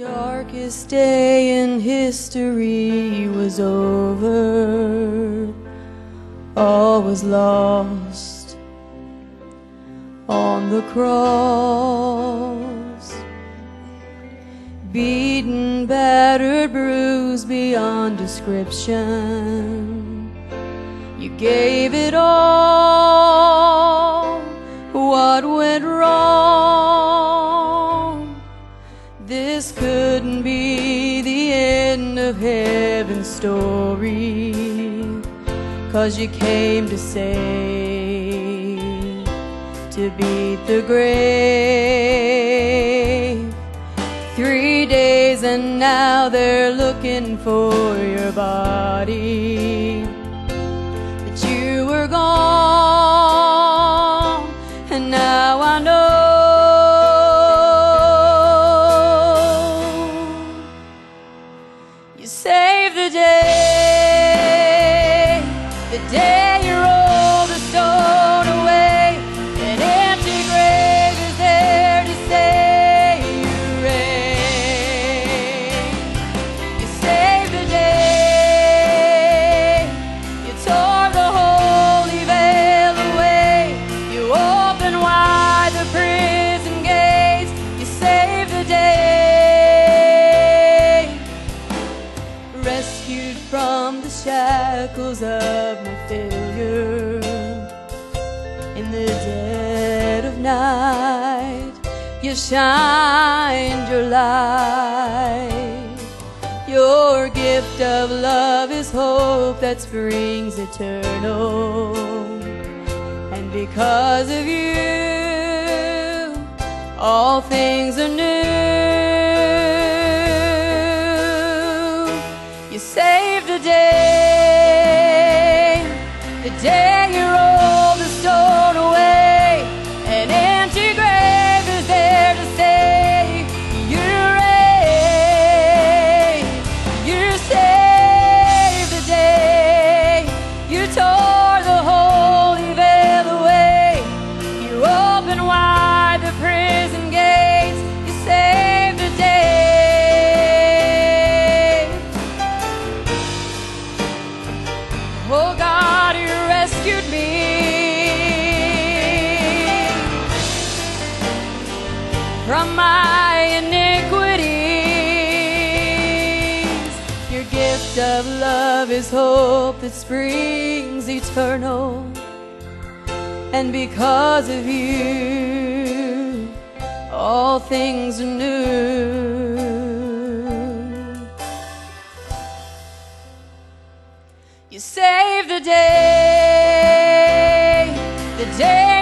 darkest day in history was over. All was lost on the cross. Beaten, battered, bruised beyond description. You gave it all. This couldn't be the end of heaven's story. Cause you came to save, to beat the grave. Three days and now they're looking for your body. That you were gone, from the shackles of my failure. In the dead of night, you shined your light. Your gift of love is hope that springs eternal. And because of you, all things are new. Day from my iniquities. Your gift of love is hope that springs eternal. And because of you, all things are new. You saved the day, the day